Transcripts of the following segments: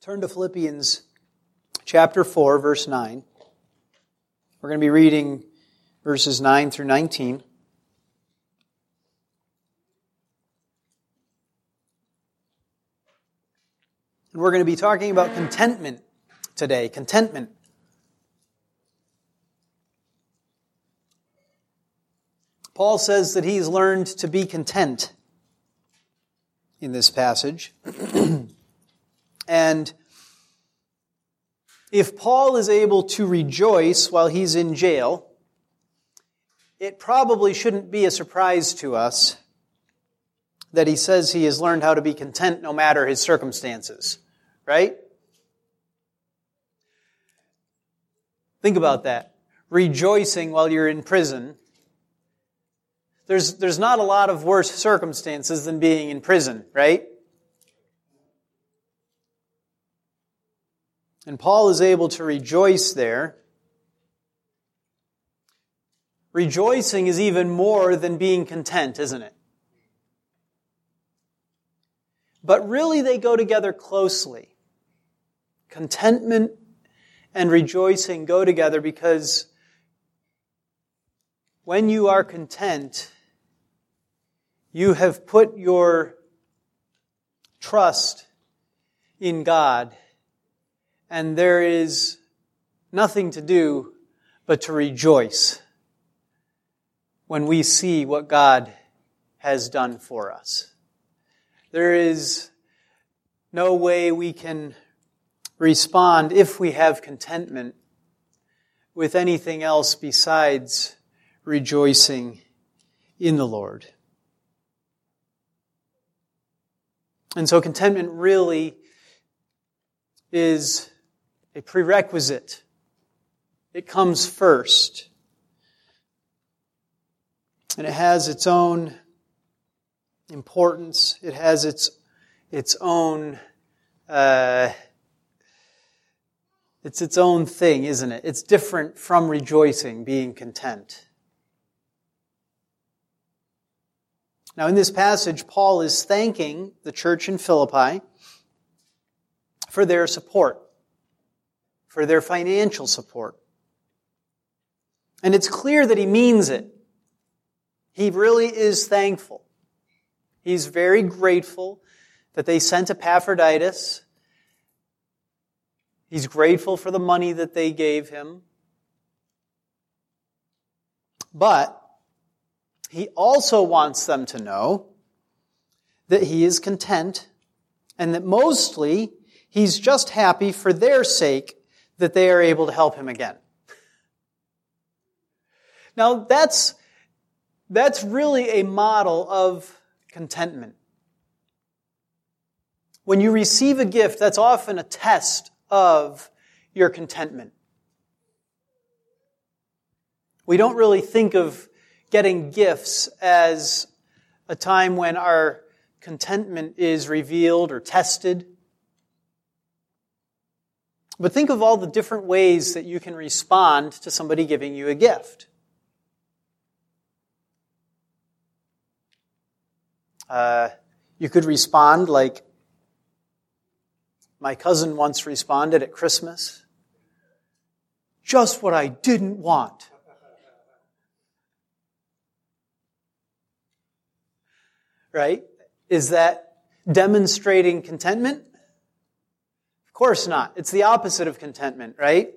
Turn to Philippians chapter 4, verse 9. We're going to be reading verses 9 through 19. And we're going to be talking about contentment today. Contentment. Paul says that he's learned to be content in this passage. and if Paul is able to rejoice while he's in jail, it probably shouldn't be a surprise to us that he says he has learned how to be content no matter his circumstances, right? Think about that. Rejoicing while you're in prison. There's, there's not a lot of worse circumstances than being in prison, right? And Paul is able to rejoice there. Rejoicing is even more than being content, isn't it? But really, they go together closely. Contentment and rejoicing go together because when you are content, you have put your trust in God, and there is nothing to do but to rejoice when we see what God has done for us. There is no way we can respond if we have contentment with anything else besides rejoicing in the Lord. And so contentment really is a prerequisite. It comes first. And it has its own importance. It has its, its own, uh, it's its own thing, isn't it? It's different from rejoicing, being content. Now, in this passage, Paul is thanking the church in Philippi for their support, for their financial support. And it's clear that he means it. He really is thankful. He's very grateful that they sent Epaphroditus. He's grateful for the money that they gave him. But he also wants them to know that he is content and that mostly he's just happy for their sake that they are able to help him again. Now that's, that's really a model of contentment. When you receive a gift, that's often a test of your contentment. We don't really think of getting gifts as a time when our contentment is revealed or tested. But think of all the different ways that you can respond to somebody giving you a gift. Uh, you could respond like my cousin once responded at Christmas. Just what I didn't want. right? Is that demonstrating contentment? Of course not. It's the opposite of contentment, right?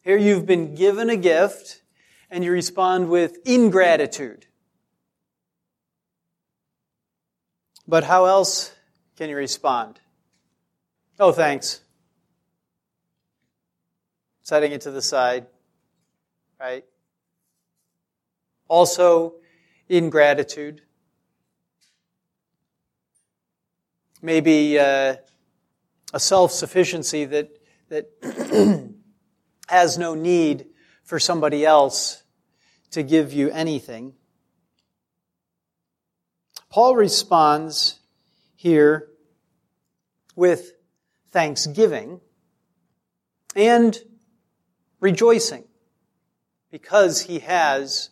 Here you've been given a gift and you respond with ingratitude. But how else can you respond? Oh, thanks. Setting it to the side, right? Also, ingratitude. maybe uh, a self sufficiency that, that has no need for somebody else to give you anything. Paul responds here with thanksgiving and rejoicing because he has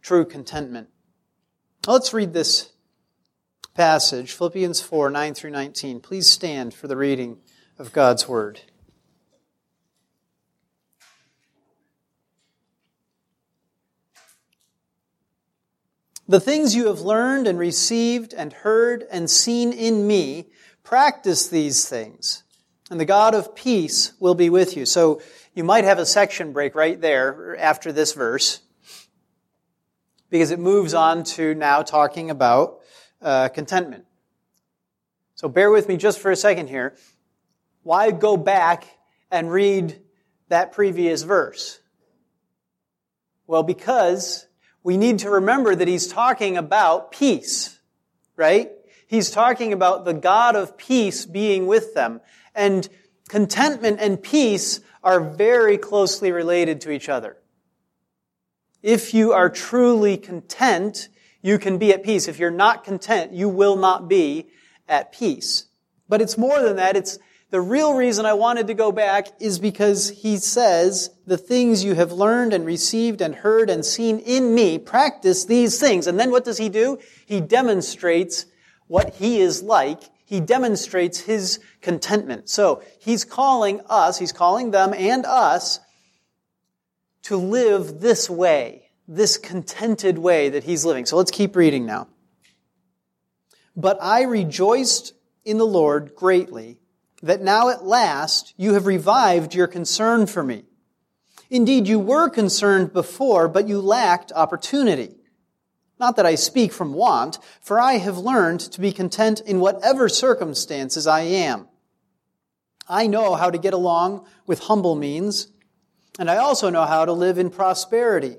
true contentment. Let's read this passage, Philippians 4 9 through 19. Please stand for the reading of God's Word. The things you have learned and received and heard and seen in me, practice these things, and the God of peace will be with you. So you might have a section break right there after this verse, because it moves on to now talking about uh, contentment. So bear with me just for a second here. Why go back and read that previous verse? Well, because we need to remember that he's talking about peace, right? He's talking about the God of peace being with them. And contentment and peace are very closely related to each other. If you are truly content, you can be at peace. If you're not content, you will not be at peace. But it's more than that. It's the real reason I wanted to go back is because he says, the things you have learned and received and heard and seen in me, practice these things. And then what does he do? He demonstrates what he is like. He demonstrates his contentment. So he's calling us, he's calling them and us to live this way, this contented way that he's living. So let's keep reading now. But I rejoiced in the Lord greatly that now at last you have revived your concern for me. Indeed, you were concerned before, but you lacked opportunity. Not that I speak from want, for I have learned to be content in whatever circumstances I am. I know how to get along with humble means, and I also know how to live in prosperity.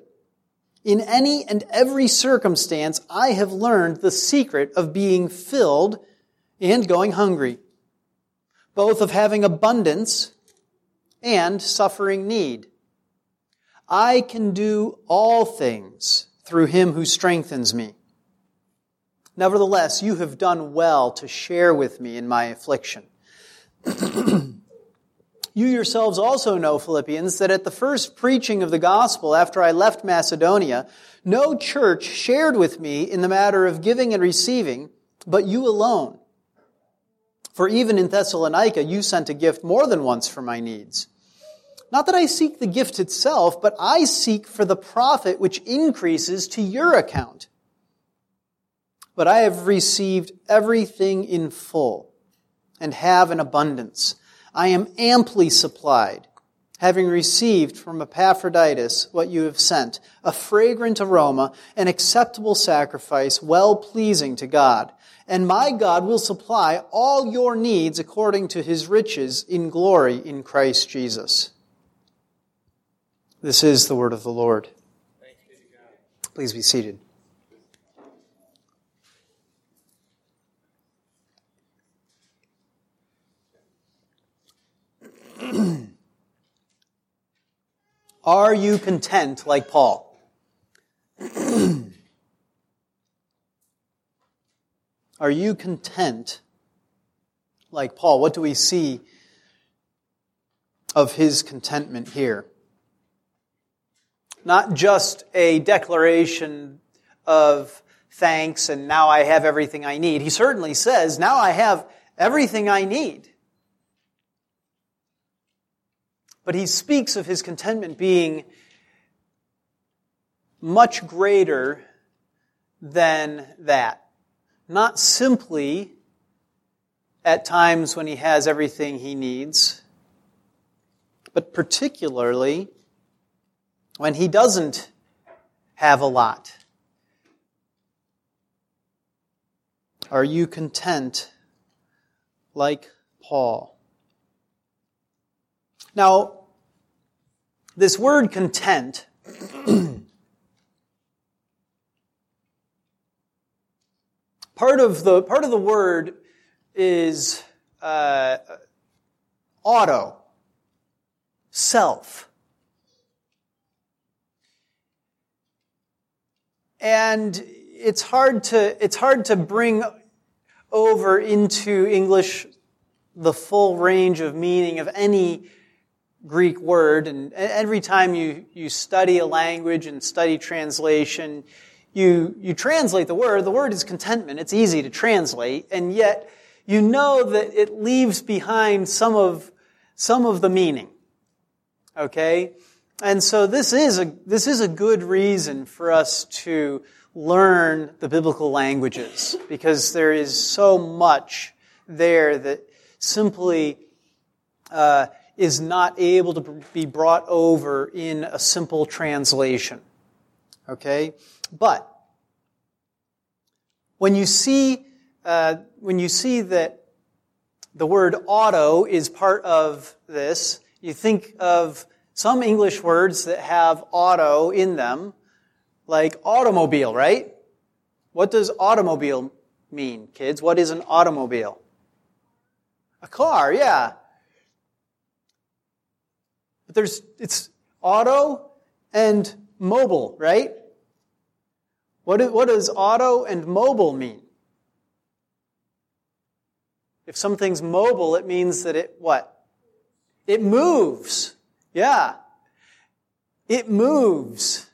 In any and every circumstance, I have learned the secret of being filled and going hungry both of having abundance and suffering need. I can do all things through him who strengthens me. Nevertheless, you have done well to share with me in my affliction. you yourselves also know, Philippians, that at the first preaching of the gospel after I left Macedonia, no church shared with me in the matter of giving and receiving, but you alone. For even in Thessalonica, you sent a gift more than once for my needs. Not that I seek the gift itself, but I seek for the profit which increases to your account. But I have received everything in full and have an abundance. I am amply supplied, having received from Epaphroditus what you have sent, a fragrant aroma, an acceptable sacrifice, well pleasing to God and my God will supply all your needs according to his riches in glory in Christ Jesus. This is the word of the Lord. Please be seated. Are you content like Paul? Are you content like Paul? What do we see of his contentment here? Not just a declaration of thanks and now I have everything I need. He certainly says, now I have everything I need. But he speaks of his contentment being much greater than that not simply at times when he has everything he needs, but particularly when he doesn't have a lot. Are you content like Paul? Now, this word content Part of the, part of the word is uh, auto, self. And it's hard to, it's hard to bring over into English the full range of meaning of any Greek word. And every time you, you study a language and study translation, you, you translate the word, the word is contentment. It's easy to translate, and yet you know that it leaves behind some of, some of the meaning. Okay? And so this is a, this is a good reason for us to learn the biblical languages because there is so much there that simply uh, is not able to be brought over in a simple translation. Okay? But when you see uh, when you see that the word auto is part of this, you think of some English words that have auto in them, like automobile, right? What does automobile mean, kids? What is an automobile? A car, yeah. But there's, it's auto and mobile, right? What, what does auto and mobile mean? If something's mobile, it means that it, what? It moves. Yeah. It moves.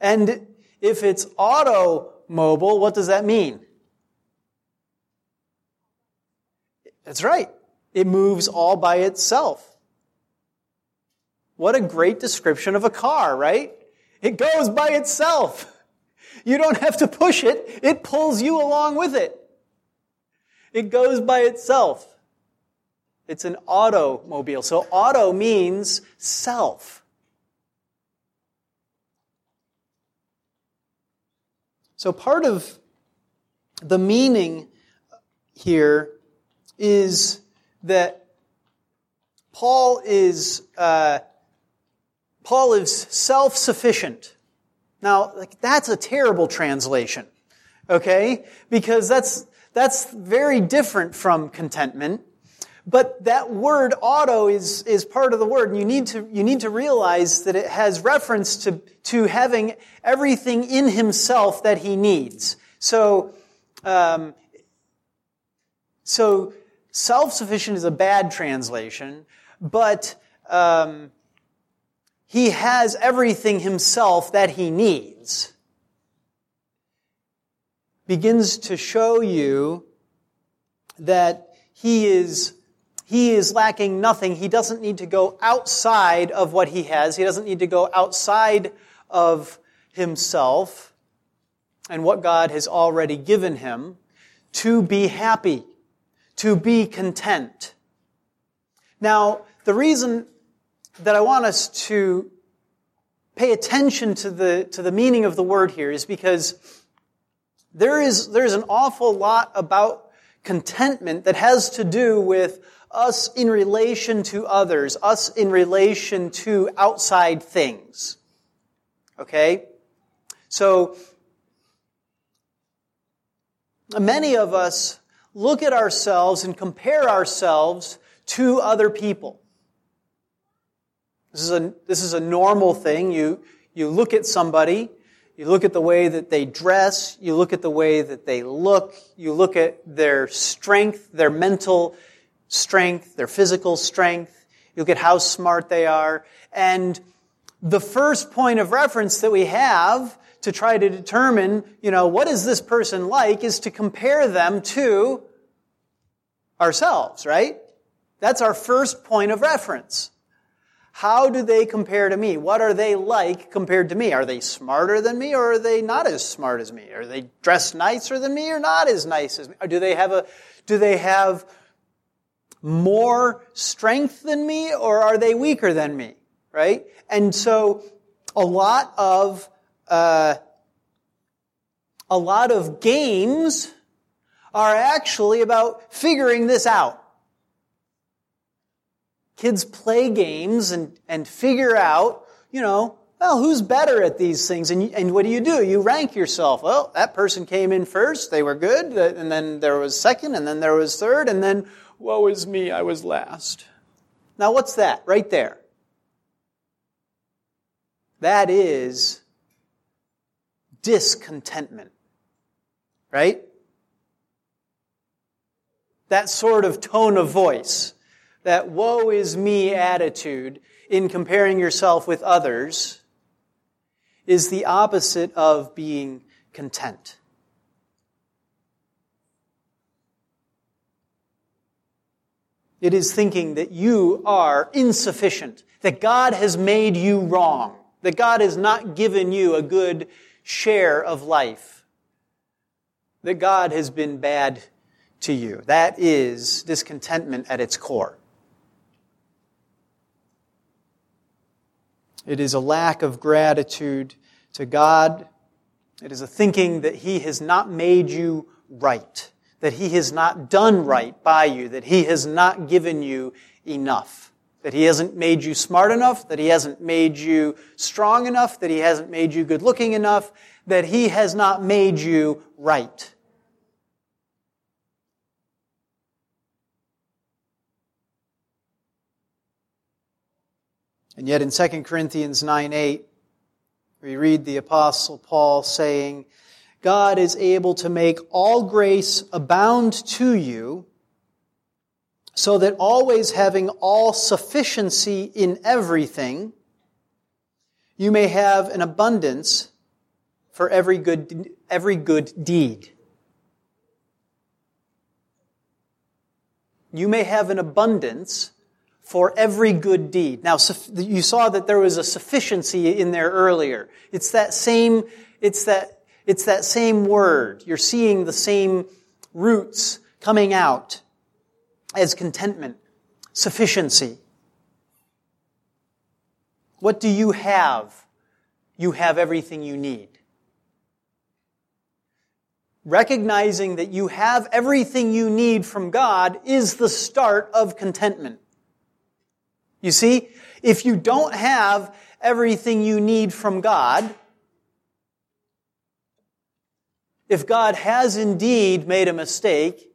And if it's automobile, what does that mean? That's right. It moves all by itself. What a great description of a car, right? It goes by itself. You don't have to push it. It pulls you along with it. It goes by itself. It's an automobile. So auto means self. So part of the meaning here is that Paul is uh, Paul is self-sufficient. Now, like, that's a terrible translation, okay? Because that's that's very different from contentment. But that word auto is, is part of the word. And you need to, you need to realize that it has reference to, to having everything in himself that he needs. So, um, so self-sufficient is a bad translation, but, um, he has everything himself that he needs begins to show you that he is he is lacking nothing. He doesn't need to go outside of what he has. He doesn't need to go outside of himself and what God has already given him to be happy, to be content. Now, the reason that I want us to pay attention to the, to the meaning of the word here is because there is, there's an awful lot about contentment that has to do with us in relation to others, us in relation to outside things. Okay? So, many of us look at ourselves and compare ourselves to other people. This is a, this is a normal thing. You, you look at somebody you look at the way that they dress. You look at the way that they look. You look at their strength, their mental strength, their physical strength. You look at how smart they are. And the first point of reference that we have to try to determine, you know, what is this person like is to compare them to ourselves, right? That's our first point of reference. How do they compare to me? What are they like compared to me? Are they smarter than me or are they not as smart as me? Are they dressed nicer than me or not as nice as me? Or do they have a, do they have more strength than me or are they weaker than me? Right? And so a lot of, uh, a lot of games are actually about figuring this out kids play games and, and figure out, you know, well, who's better at these things? And, and what do you do? You rank yourself. Well, that person came in first. They were good. And then there was second. And then there was third. And then, woe is me, I was last. Now, what's that right there? That is discontentment. Right? That sort of tone of voice that woe is me attitude in comparing yourself with others is the opposite of being content. It is thinking that you are insufficient, that God has made you wrong, that God has not given you a good share of life, that God has been bad to you. That is discontentment at its core. It is a lack of gratitude to God. It is a thinking that He has not made you right that He has not done right by you, that He has not given you enough, that He hasn't made you smart enough, that He hasn't made you strong enough, that He hasn't made you good looking enough, that He has not made you right. And yet in 2 Corinthians 9 8, we read the Apostle Paul saying, God is able to make all grace abound to you, so that always having all sufficiency in everything, you may have an abundance for every good, every good deed. You may have an abundance for every good deed. Now, you saw that there was a sufficiency in there earlier. It's that same, it's that it's that same word. You're seeing the same roots coming out as contentment, sufficiency. What do you have? You have everything you need. Recognizing that you have everything you need from God is the start of contentment. You see, if you don't have everything you need from God, if God has indeed made a mistake,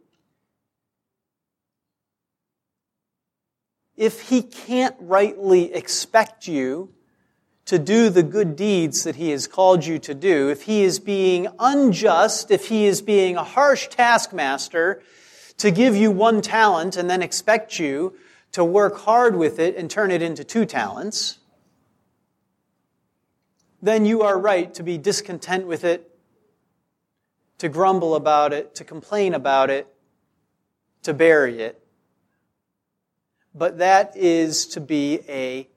if He can't rightly expect you to do the good deeds that He has called you to do, if He is being unjust, if He is being a harsh taskmaster to give you one talent and then expect you to work hard with it and turn it into two talents, then you are right to be discontent with it to grumble about it, to complain about it, to bury it. But that is to be a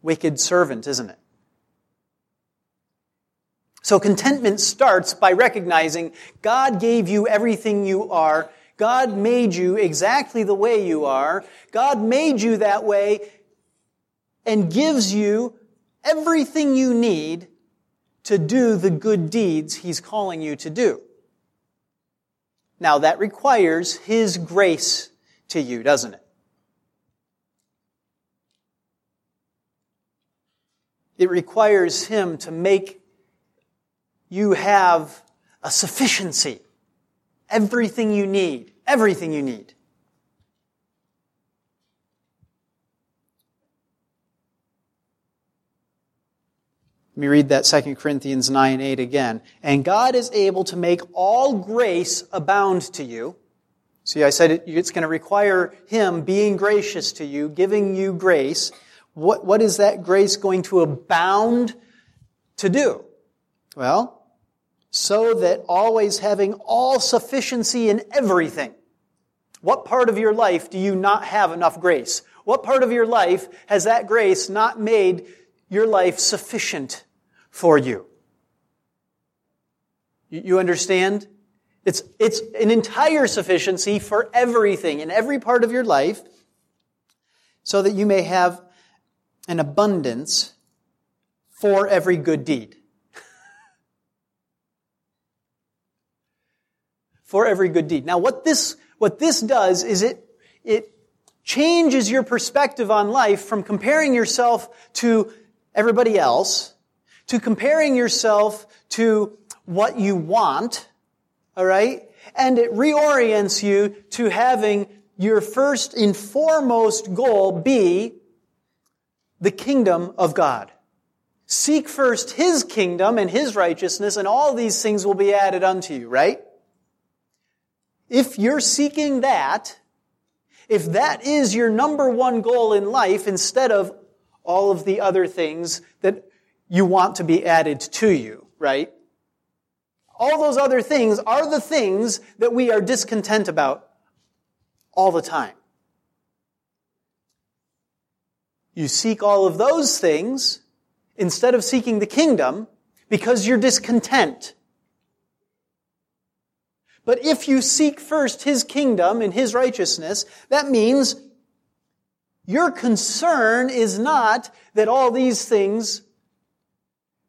wicked servant, isn't it? So contentment starts by recognizing God gave you everything you are. God made you exactly the way you are. God made you that way and gives you everything you need to do the good deeds He's calling you to do. Now that requires His grace to you, doesn't it? It requires Him to make you have a sufficiency. Everything you need. Everything you need. Let me read that 2 Corinthians 9 8 again. And God is able to make all grace abound to you. See, I said it's going to require Him being gracious to you, giving you grace. What, what is that grace going to abound to do? Well, so that always having all sufficiency in everything. What part of your life do you not have enough grace? What part of your life has that grace not made your life sufficient for you. You understand? It's, it's an entire sufficiency for everything in every part of your life so that you may have an abundance for every good deed. For every good deed. Now what this, what this does is it, it changes your perspective on life from comparing yourself to everybody else to comparing yourself to what you want, alright? And it reorients you to having your first and foremost goal be the kingdom of God. Seek first His kingdom and His righteousness and all these things will be added unto you, right? If you're seeking that, if that is your number one goal in life instead of all of the other things that you want to be added to you, right? All those other things are the things that we are discontent about all the time. You seek all of those things instead of seeking the kingdom because you're discontent. But if you seek first His kingdom and His righteousness, that means your concern is not that all these things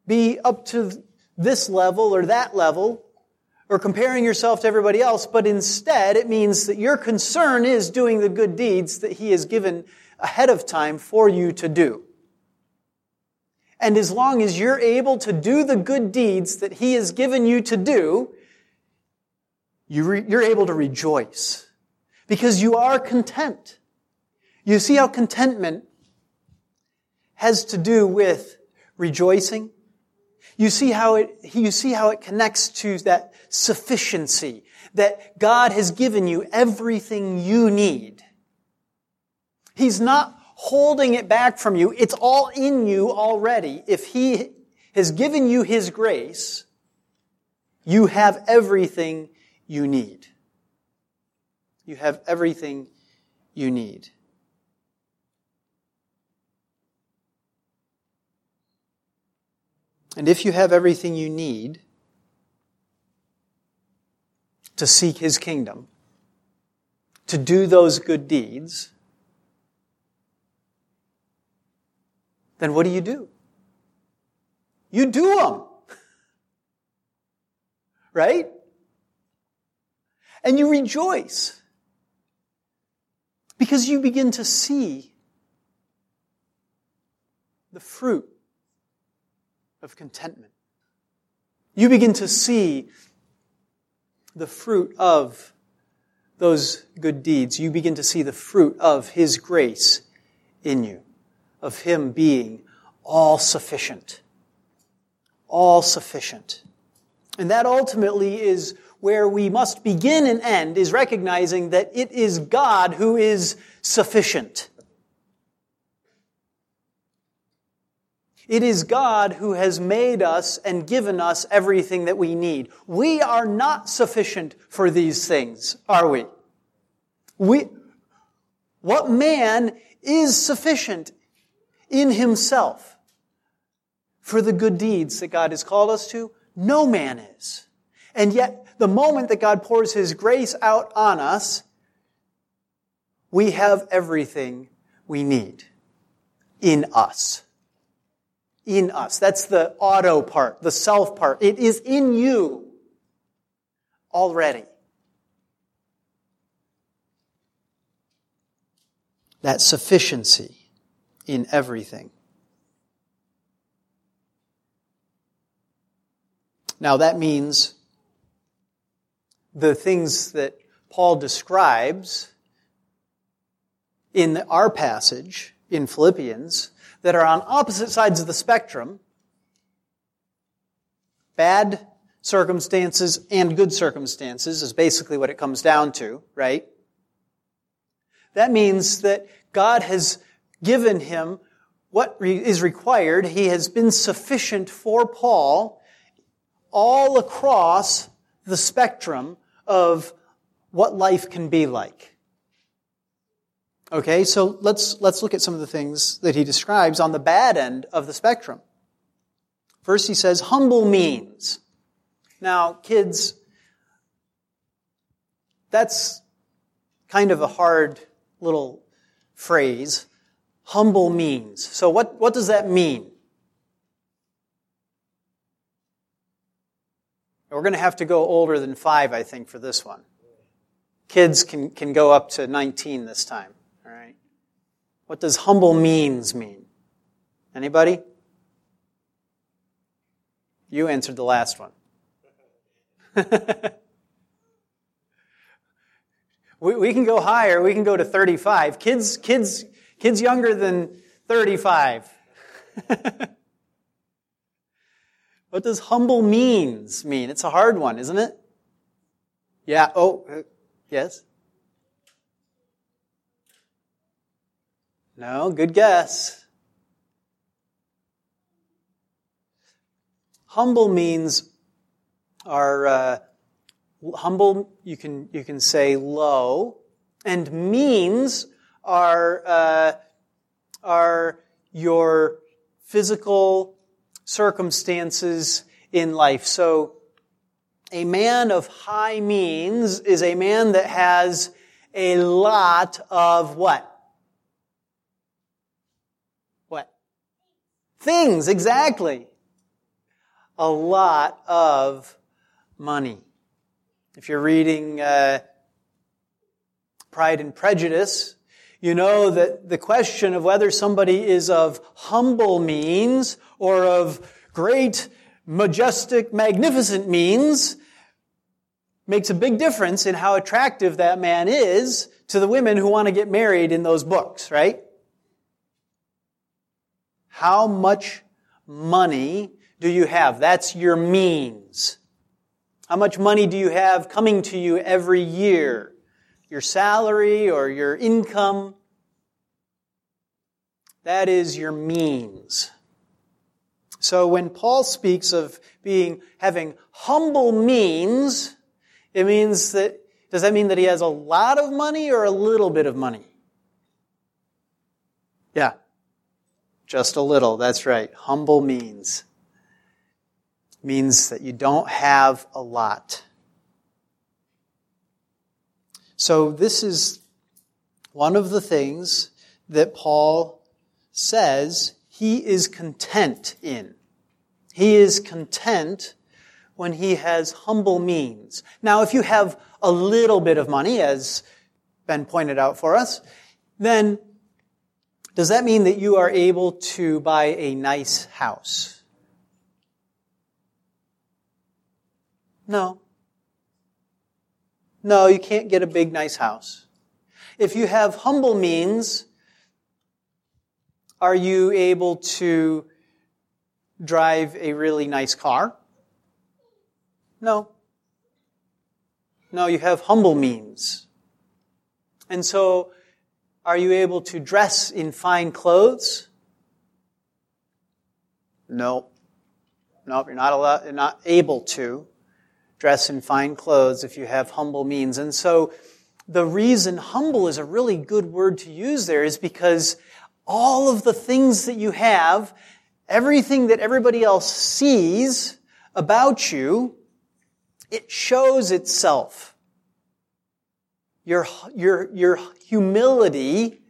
be up to this level or that level or comparing yourself to everybody else, but instead it means that your concern is doing the good deeds that He has given ahead of time for you to do. And as long as you're able to do the good deeds that He has given you to do, you are able to rejoice because you are content. You see how contentment has to do with rejoicing? You see how it, you see how it connects to that sufficiency, that God has given you everything you need. He's not holding it back from you. It's all in you already. If He has given you His grace, you have everything you need. You have everything you need. And if you have everything you need to seek His kingdom, to do those good deeds, then what do you do? You do them. right? And you rejoice because you begin to see the fruit of contentment. You begin to see the fruit of those good deeds. You begin to see the fruit of His grace in you, of Him being all sufficient. All sufficient. And that ultimately is where we must begin and end, is recognizing that it is God who is sufficient. It is God who has made us and given us everything that we need. We are not sufficient for these things, are we? We, what man is sufficient in himself for the good deeds that God has called us to? No man is. And yet, the moment that God pours His grace out on us, we have everything we need in us in us. That's the auto part, the self part. It is in you already. That sufficiency in everything. Now that means the things that Paul describes in our passage in Philippians that are on opposite sides of the spectrum bad circumstances and good circumstances is basically what it comes down to, right? That means that God has given him what is required. He has been sufficient for Paul all across the spectrum of what life can be like. Okay, so let's, let's look at some of the things that he describes on the bad end of the spectrum. First, he says, humble means. Now, kids, that's kind of a hard little phrase. Humble means. So what, what does that mean? We're going to have to go older than five, I think, for this one. Kids can, can go up to 19 this time. All right. What does humble means mean? Anybody? You answered the last one. we, we can go higher. We can go to 35. Kids, kids, kids younger than 35. what does humble means mean? It's a hard one, isn't it? Yeah. Oh, uh, yes. No, good guess. Humble means are uh, humble. You can you can say low, and means are uh, are your physical circumstances in life. So, a man of high means is a man that has a lot of what? What? Things, exactly. A lot of money. If you're reading uh, Pride and Prejudice, you know that the question of whether somebody is of humble means or of great, majestic, magnificent means makes a big difference in how attractive that man is to the women who want to get married in those books, right? How much money do you have? That's your means. How much money do you have coming to you every year? Your salary or your income? That is your means. So when Paul speaks of being, having humble means, it means that, does that mean that he has a lot of money or a little bit of money? Yeah. Just a little, that's right. Humble means. Means that you don't have a lot. So this is one of the things that Paul says he is content in. He is content when he has humble means. Now, if you have a little bit of money, as Ben pointed out for us, then does that mean that you are able to buy a nice house? No. No, you can't get a big, nice house. If you have humble means, are you able to drive a really nice car? No. No, you have humble means. And so, are you able to dress in fine clothes? No. No, you're not allowed, you're not able to dress in fine clothes if you have humble means. And so, the reason humble is a really good word to use there is because all of the things that you have, everything that everybody else sees about you, it shows itself. Your, your, your humility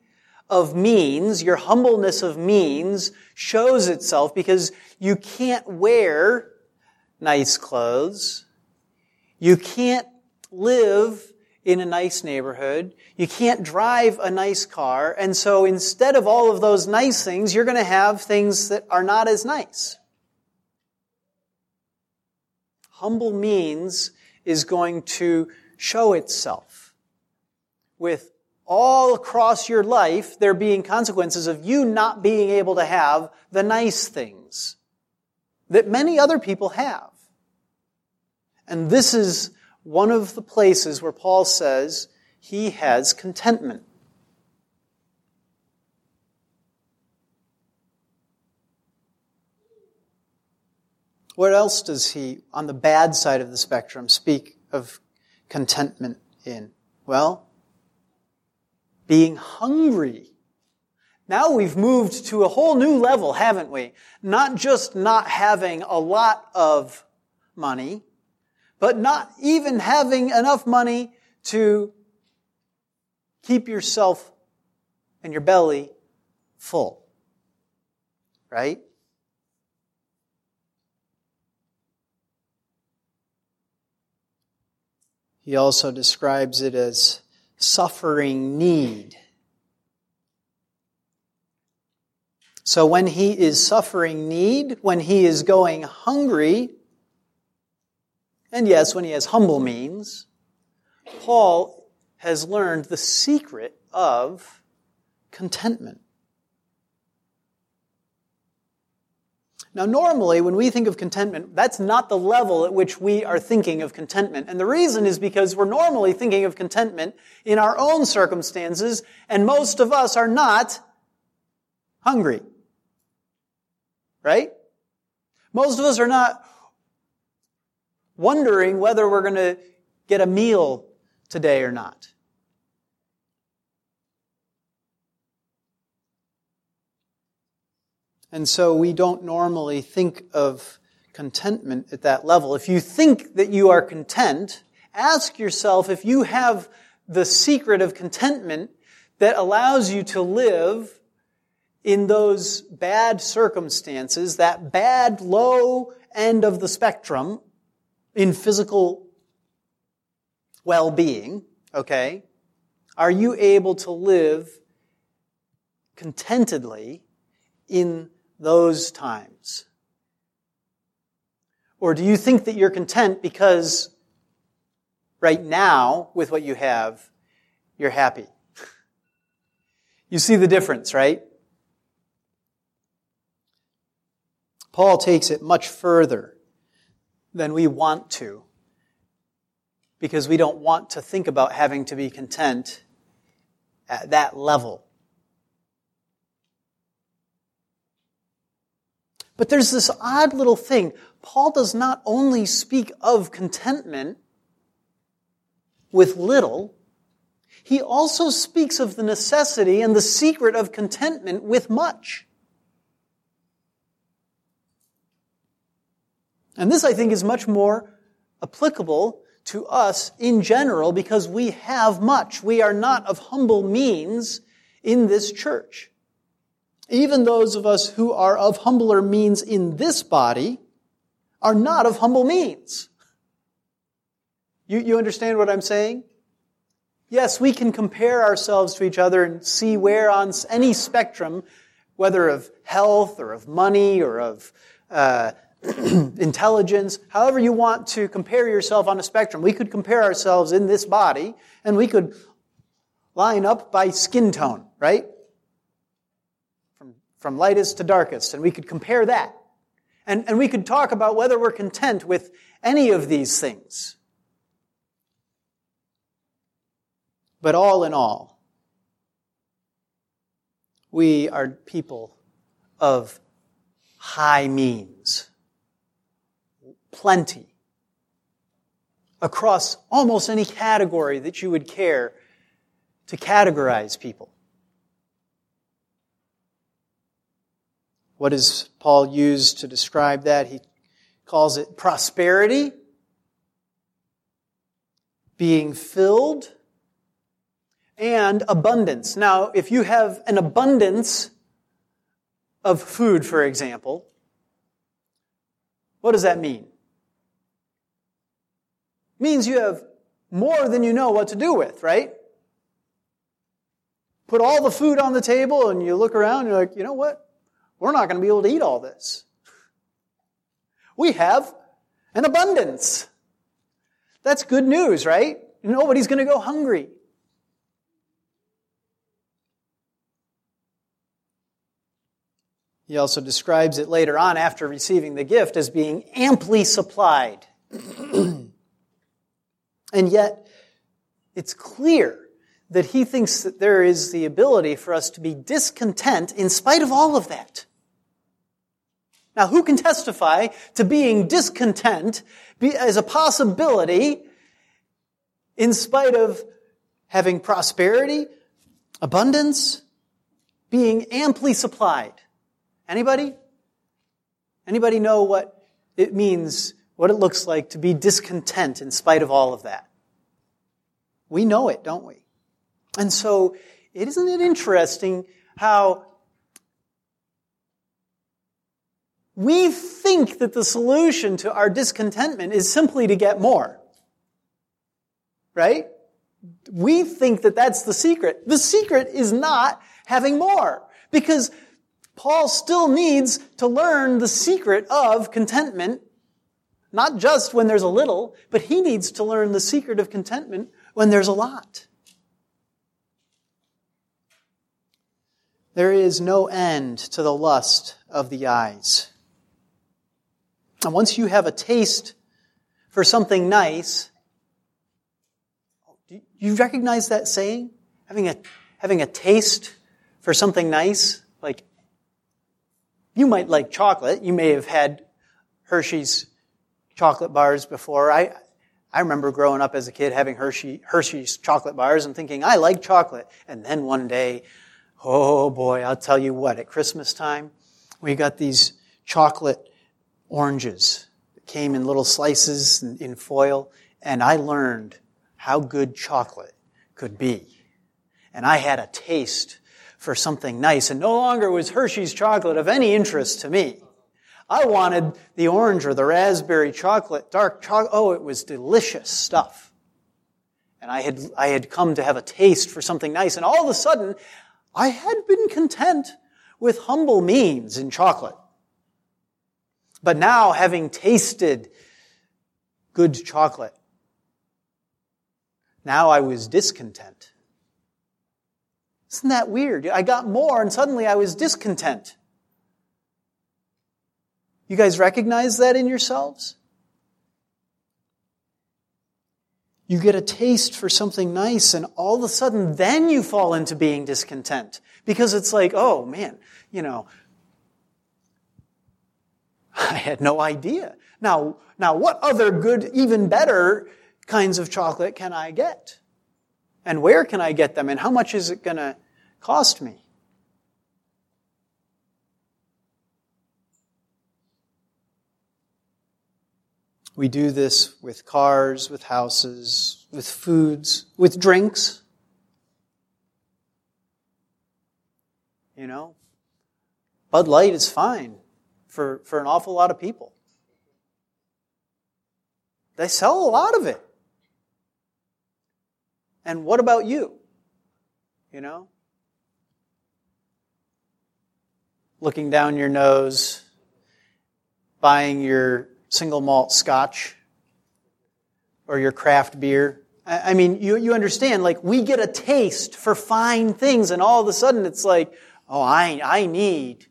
of means, your humbleness of means shows itself because you can't wear nice clothes. You can't live in a nice neighborhood. You can't drive a nice car. And so instead of all of those nice things, you're going to have things that are not as nice. Humble means is going to show itself with all across your life there being consequences of you not being able to have the nice things that many other people have. And this is one of the places where Paul says he has contentment. What else does he, on the bad side of the spectrum, speak of contentment in? Well, being hungry. Now we've moved to a whole new level, haven't we? Not just not having a lot of money, but not even having enough money to keep yourself and your belly full. Right? He also describes it as suffering need. So when he is suffering need, when he is going hungry, and yes, when he has humble means, Paul has learned the secret of contentment. Now, normally, when we think of contentment, that's not the level at which we are thinking of contentment. And the reason is because we're normally thinking of contentment in our own circumstances, and most of us are not hungry. Right? Most of us are not wondering whether we're going to get a meal today or not. And so we don't normally think of contentment at that level. If you think that you are content, ask yourself if you have the secret of contentment that allows you to live in those bad circumstances, that bad low end of the spectrum in physical well-being, okay? Are you able to live contentedly in those times? Or do you think that you're content because right now, with what you have, you're happy? You see the difference, right? Paul takes it much further than we want to because we don't want to think about having to be content at that level. But there's this odd little thing. Paul does not only speak of contentment with little, he also speaks of the necessity and the secret of contentment with much. And this, I think, is much more applicable to us in general because we have much. We are not of humble means in this church. Even those of us who are of humbler means in this body are not of humble means. You, you understand what I'm saying? Yes, we can compare ourselves to each other and see where on any spectrum, whether of health or of money or of uh, intelligence, however you want to compare yourself on a spectrum. We could compare ourselves in this body and we could line up by skin tone, right? From, from lightest to darkest, and we could compare that. And, and we could talk about whether we're content with any of these things. But all in all, we are people of high means plenty across almost any category that you would care to categorize people. What does Paul use to describe that? He calls it prosperity, being filled, and abundance. Now, if you have an abundance of food, for example, what does that mean? Means you have more than you know what to do with, right? Put all the food on the table and you look around and you're like, you know what? We're not going to be able to eat all this. We have an abundance. That's good news, right? Nobody's going to go hungry. He also describes it later on after receiving the gift as being amply supplied. And yet, it's clear that he thinks that there is the ability for us to be discontent in spite of all of that. Now, who can testify to being discontent as a possibility in spite of having prosperity, abundance, being amply supplied? Anybody? Anybody know what it means what it looks like to be discontent in spite of all of that. We know it, don't we? And so, isn't it interesting how we think that the solution to our discontentment is simply to get more? Right? We think that that's the secret. The secret is not having more. Because Paul still needs to learn the secret of contentment not just when there's a little, but he needs to learn the secret of contentment when there's a lot. There is no end to the lust of the eyes. And once you have a taste for something nice, do you recognize that saying? Having a, having a taste for something nice? Like, you might like chocolate. You may have had Hershey's chocolate bars before. I, I remember growing up as a kid having Hershey, Hershey's chocolate bars and thinking, I like chocolate. And then one day, oh boy, I'll tell you what, at Christmas time, We got these chocolate oranges that came in little slices in, foil, and I learned how good chocolate could be. And I had a taste for something nice, and no longer was Hershey's chocolate of any interest to me. I wanted the orange or the raspberry chocolate, dark chocolate. Oh, it was delicious stuff. And I had, I had come to have a taste for something nice, and all of a sudden, I had been content with humble means in chocolate. But now, having tasted good chocolate, now I was discontent. Isn't that weird? I got more and suddenly I was discontent. You guys recognize that in yourselves? You get a taste for something nice and all of a sudden then you fall into being discontent. Because it's like, oh man, you know, I had no idea. Now, now what other good, even better kinds of chocolate can I get? And where can I get them? And how much is it going to cost me? We do this with cars, with houses, with foods, with drinks. You know, Bud Light is fine for, for an awful lot of people. They sell a lot of it. And what about you? You know? Looking down your nose, buying your single malt scotch or your craft beer. I mean, you, you understand, like, we get a taste for fine things, and all of a sudden it's like, oh, I, I need,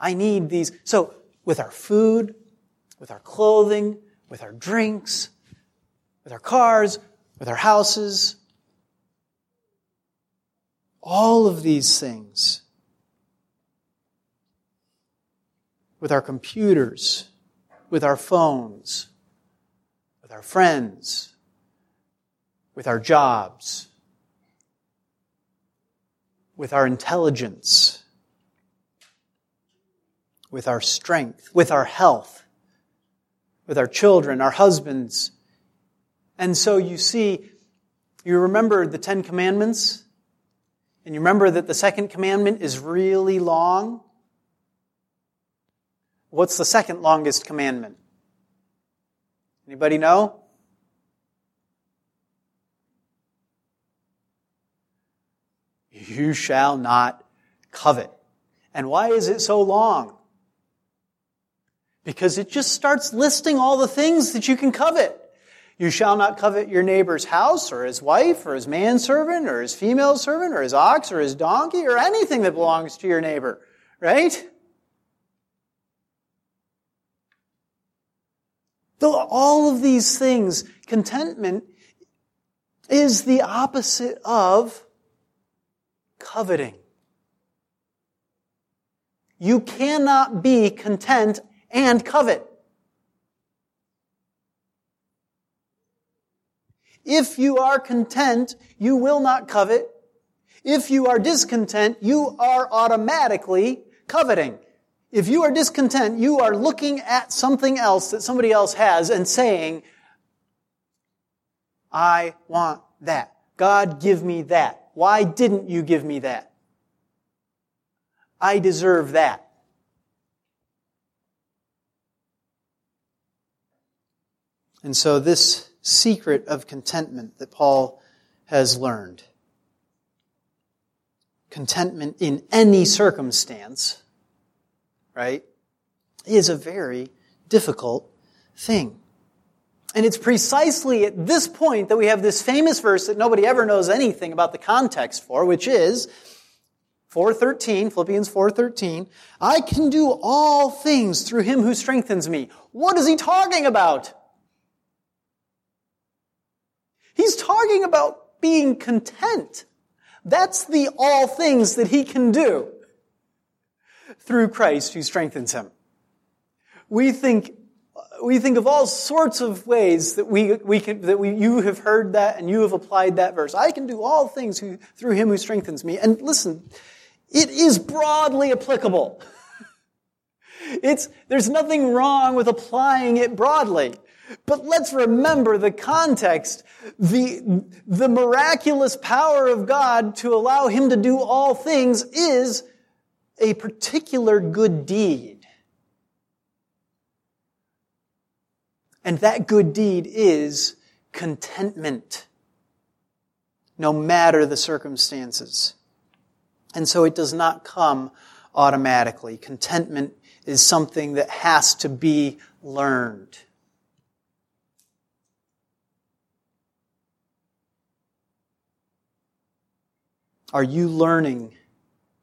I need these. So, with our food, with our clothing, with our drinks, with our cars, with our houses, all of these things, with our computers, with our phones, with our friends, with our jobs, with our intelligence, with our strength, with our health, with our children, our husbands. And so you see, you remember the Ten Commandments? And you remember that the second commandment is really long? What's the second longest commandment? Anybody know? You shall not covet. And why is it so long? Because it just starts listing all the things that you can covet. You shall not covet your neighbor's house or his wife or his manservant or his female servant or his ox or his donkey or anything that belongs to your neighbor. Right? Though all of these things, contentment is the opposite of coveting. You cannot be content and covet. If you are content, you will not covet. If you are discontent, you are automatically coveting. If you are discontent, you are looking at something else that somebody else has and saying, I want that. God, give me that. Why didn't you give me that? I deserve that. And so this secret of contentment that Paul has learned, contentment in any circumstance, right, is a very difficult thing. And it's precisely at this point that we have this famous verse that nobody ever knows anything about the context for, which is 4:13, Philippians 4:13, I can do all things through him who strengthens me. What is he talking about? He's talking about being content. That's the all things that he can do through Christ who strengthens him. We think, we think of all sorts of ways that we, we can, that we, you have heard that and you have applied that verse. I can do all things who, through him who strengthens me. And listen, it is broadly applicable. It's, there's nothing wrong with applying it broadly. But let's remember the context, the, the miraculous power of God to allow him to do all things is a particular good deed. And that good deed is contentment, no matter the circumstances. And so it does not come automatically. Contentment is something that has to be learned. Are you learning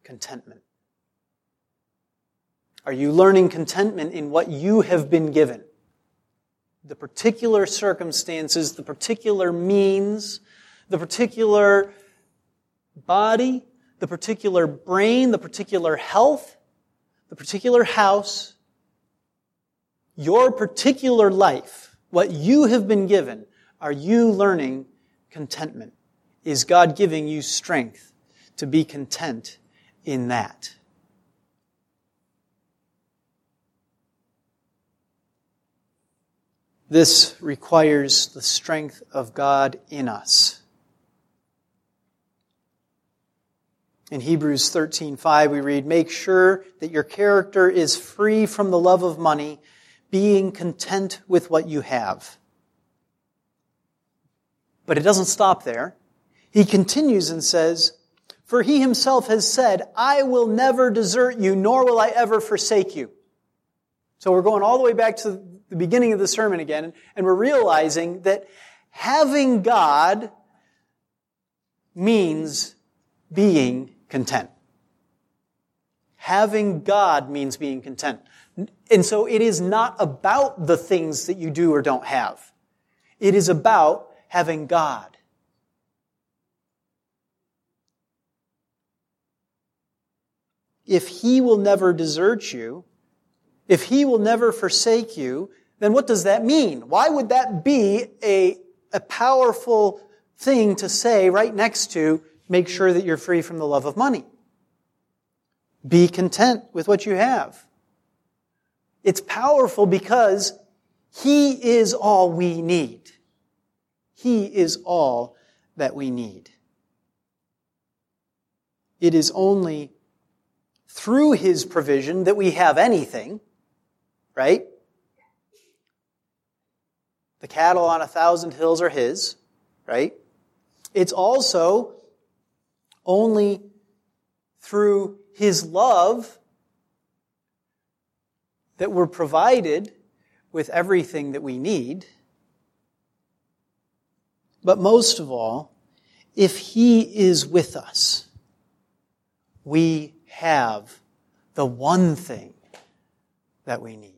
contentment? Are you learning contentment in what you have been given? The particular circumstances, the particular means, the particular body, the particular brain, the particular health, the particular house, your particular life, what you have been given, are you learning contentment? Is God giving you strength to be content in that. This requires the strength of God in us. In Hebrews 13:5 we read, "Make sure that your character is free from the love of money, being content with what you have." But it doesn't stop there. He continues and says, for he himself has said, I will never desert you, nor will I ever forsake you. So we're going all the way back to the beginning of the sermon again, and we're realizing that having God means being content. Having God means being content. And so it is not about the things that you do or don't have. It is about having God. if he will never desert you, if he will never forsake you, then what does that mean? Why would that be a, a powerful thing to say right next to make sure that you're free from the love of money? Be content with what you have. It's powerful because he is all we need. He is all that we need. It is only through his provision that we have anything, right? The cattle on a thousand hills are his, right? It's also only through his love that we're provided with everything that we need. But most of all, if he is with us, we have the one thing that we need.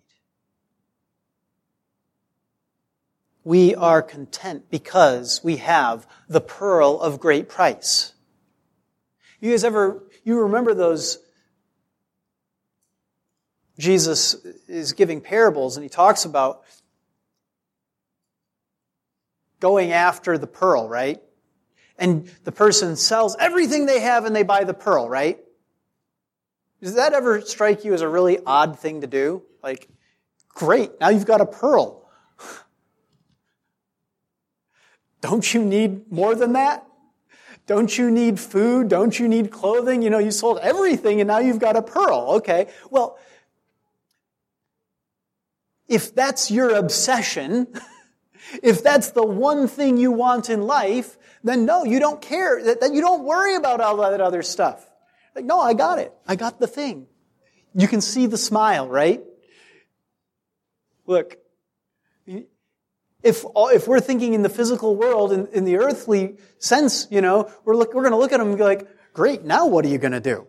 We are content because we have the pearl of great price. You guys ever, you remember those, Jesus is giving parables and he talks about going after the pearl, right? And the person sells everything they have and they buy the pearl, right? Does that ever strike you as a really odd thing to do? Like, great, now you've got a pearl. Don't you need more than that? Don't you need food? Don't you need clothing? You know, you sold everything and now you've got a pearl. Okay. Well, if that's your obsession, if that's the one thing you want in life, then no, you don't care. That, you don't worry about all that other stuff. Like, no, I got it. I got the thing. You can see the smile, right? Look, if, if we're thinking in the physical world, in, in the earthly sense, you know, we're, we're going to look at them and be like, great, now what are you going to do?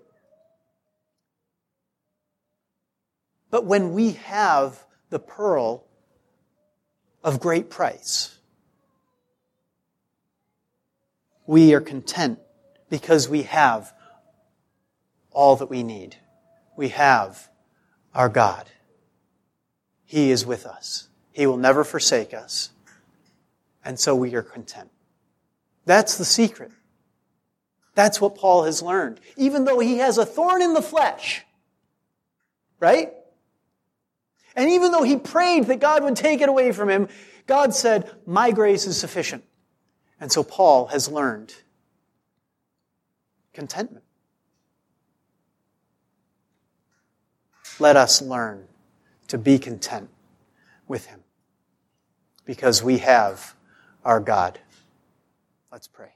But when we have the pearl of great price, we are content because we have all that we need. We have our God. He is with us. He will never forsake us. And so we are content. That's the secret. That's what Paul has learned. Even though he has a thorn in the flesh. Right? And even though he prayed that God would take it away from him, God said, My grace is sufficient. And so Paul has learned contentment. Let us learn to be content with him because we have our God. Let's pray.